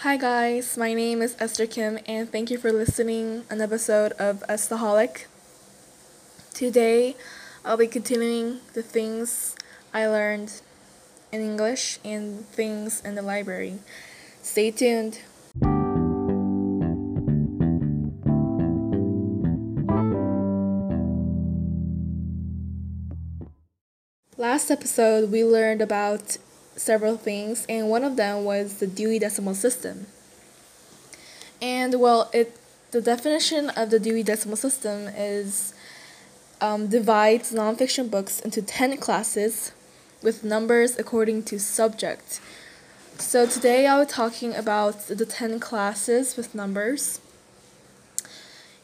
Hi guys, my name is Esther Kim and thank you for listening an episode of Estaholic. Today I'll be continuing the things I learned in English and things in the library. Stay tuned. Last episode we learned about several things, and one of them was the Dewey Decimal System. And well, it the definition of the Dewey Decimal System is um, divides nonfiction books into ten classes with numbers according to subject. So today I was talking about the ten classes with numbers.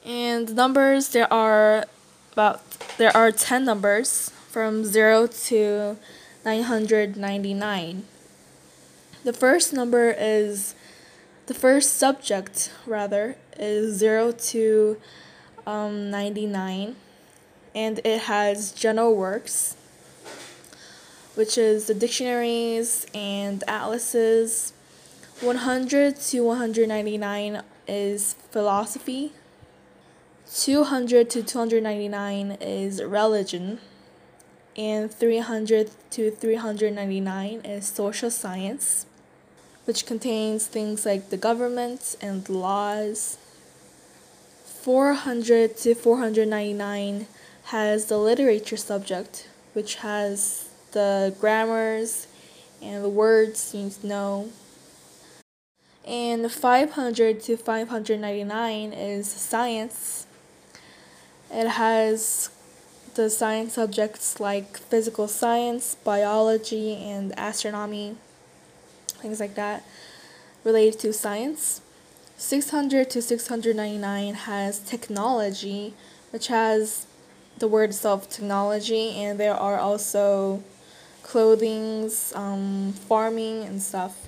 And numbers there are about there are ten numbers from zero to 999. The first number is, the first subject rather, is 0 to um, 99, and it has general works, which is the dictionaries and atlases. 100 to 199 is philosophy. 200 to 299 is religion and 300 to 399 is social science, which contains things like the government and laws. 400 to 499 has the literature subject, which has the grammars and the words you need to know. And 500 to 599 is science. It has the science subjects like physical science, biology, and astronomy, things like that related to science. 600 to 699 has technology, which has the word itself technology, and there are also clothings, um, farming, and stuff.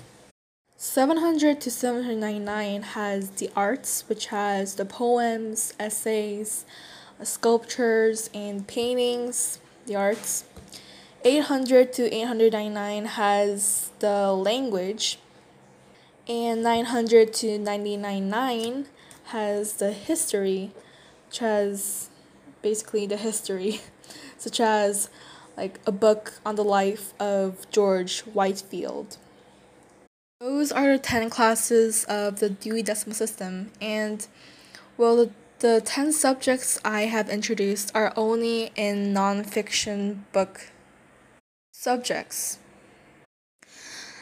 700 to 799 has the arts, which has the poems, essays, sculptures and paintings, the arts. 800 to 899 has the language, and 900 to 999 has the history, which has basically the history, such as like a book on the life of George Whitefield. Those are the 10 classes of the Dewey Decimal System, and well, the the 10 subjects I have introduced are only in nonfiction book subjects.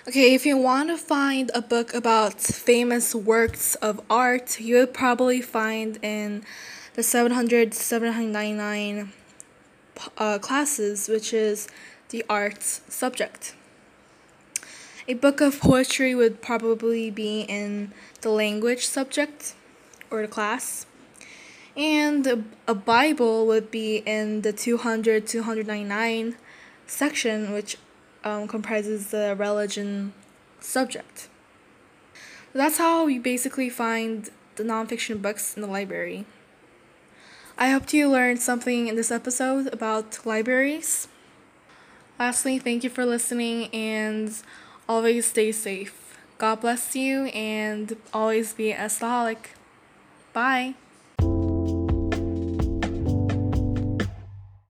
Okay, if you want to find a book about famous works of art, you would probably find in the 700 799 uh, classes, which is the arts subject. A book of poetry would probably be in the language subject or the class. And a Bible would be in the 200 299 section, which um, comprises the religion subject. That's how you basically find the nonfiction books in the library. I hope you learned something in this episode about libraries. Lastly, thank you for listening and always stay safe. God bless you and always be a staholic. Bye.